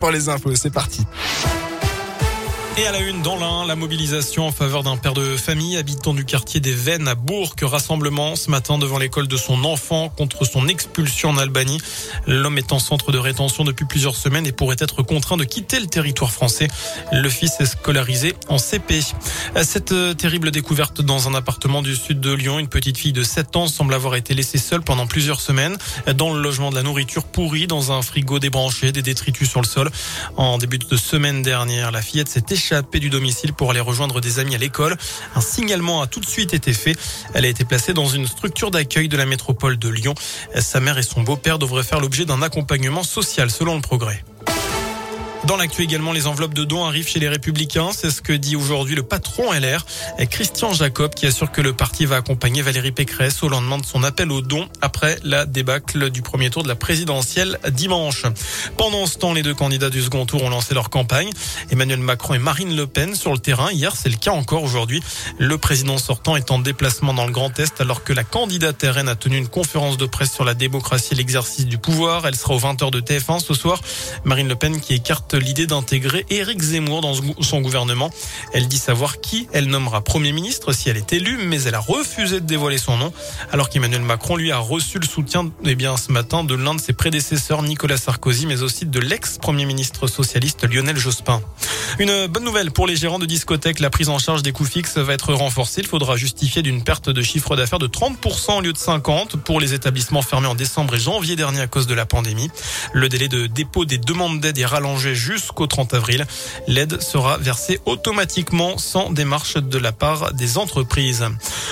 pour les infos. C'est parti. Et à la une, dans l'un, la mobilisation en faveur d'un père de famille habitant du quartier des Vennes à Bourg. Rassemblement ce matin devant l'école de son enfant contre son expulsion en Albanie. L'homme est en centre de rétention depuis plusieurs semaines et pourrait être contraint de quitter le territoire français. Le fils est scolarisé en CP. Cette terrible découverte dans un appartement du sud de Lyon, une petite fille de 7 ans semble avoir été laissée seule pendant plusieurs semaines dans le logement de la nourriture pourrie, dans un frigo débranché, des détritus sur le sol. En début de semaine dernière, la fillette s'est échappée du domicile pour aller rejoindre des amis à l'école. Un signalement a tout de suite été fait. Elle a été placée dans une structure d'accueil de la métropole de Lyon. Sa mère et son beau-père devraient faire l'objet d'un accompagnement social selon le progrès. Dans l'actu également, les enveloppes de dons arrivent chez les Républicains. C'est ce que dit aujourd'hui le patron LR, Christian Jacob, qui assure que le parti va accompagner Valérie Pécresse au lendemain de son appel aux dons après la débâcle du premier tour de la présidentielle dimanche. Pendant ce temps, les deux candidats du second tour ont lancé leur campagne. Emmanuel Macron et Marine Le Pen sur le terrain. Hier, c'est le cas encore aujourd'hui. Le président sortant est en déplacement dans le Grand Est alors que la candidate RN a tenu une conférence de presse sur la démocratie et l'exercice du pouvoir. Elle sera aux 20h de TF1 ce soir. Marine Le Pen qui écarte l'idée d'intégrer Éric Zemmour dans son gouvernement. Elle dit savoir qui elle nommera Premier ministre si elle est élue, mais elle a refusé de dévoiler son nom, alors qu'Emmanuel Macron lui a reçu le soutien eh bien, ce matin de l'un de ses prédécesseurs, Nicolas Sarkozy, mais aussi de l'ex-premier ministre socialiste Lionel Jospin. Une bonne nouvelle pour les gérants de discothèques, la prise en charge des coûts fixes va être renforcée. Il faudra justifier d'une perte de chiffre d'affaires de 30% au lieu de 50% pour les établissements fermés en décembre et janvier dernier à cause de la pandémie. Le délai de dépôt des demandes d'aide est rallongé jusqu'au 30 avril. L'aide sera versée automatiquement sans démarche de la part des entreprises.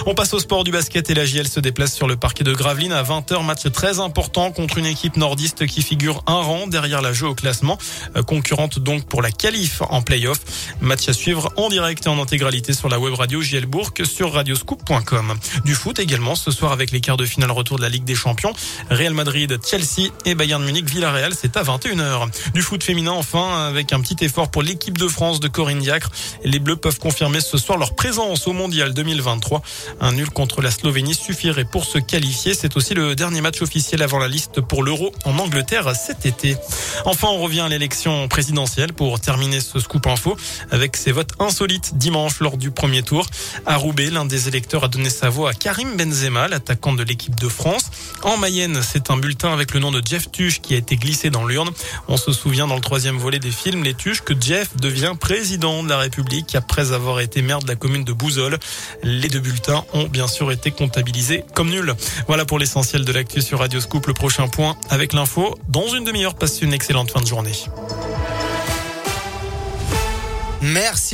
On passe au sport du basket et la JL se déplace sur le parquet de Gravelines à 20h. Match très important contre une équipe nordiste qui figure un rang derrière la jeu au classement, euh, concurrente donc pour la qualif en playoff. Match à suivre en direct et en intégralité sur la web radio JL Bourg sur radioscoop.com. Du foot également ce soir avec les quarts de finale retour de la Ligue des Champions. Real Madrid, Chelsea et Bayern Munich, Villarreal, c'est à 21h. Du foot féminin enfin avec un petit effort pour l'équipe de France de Corinne Diacre. Les Bleus peuvent confirmer ce soir leur présence au Mondial 2023. Un nul contre la Slovénie suffirait pour se qualifier. C'est aussi le dernier match officiel avant la liste pour l'Euro en Angleterre cet été. Enfin, on revient à l'élection présidentielle pour terminer ce scoop info avec ses votes insolites dimanche lors du premier tour. À Roubaix, l'un des électeurs a donné sa voix à Karim Benzema, l'attaquant de l'équipe de France. En Mayenne, c'est un bulletin avec le nom de Jeff Tuche qui a été glissé dans l'urne. On se souvient dans le troisième volet des films Les Tuches que Jeff devient président de la République après avoir été maire de la commune de Bouzol. Les deux bulletins ont bien sûr été comptabilisés comme nuls. Voilà pour l'essentiel de l'actu sur Radio Scoop. Le prochain point avec l'info dans une demi-heure. Passez une excellente fin de journée. Merci.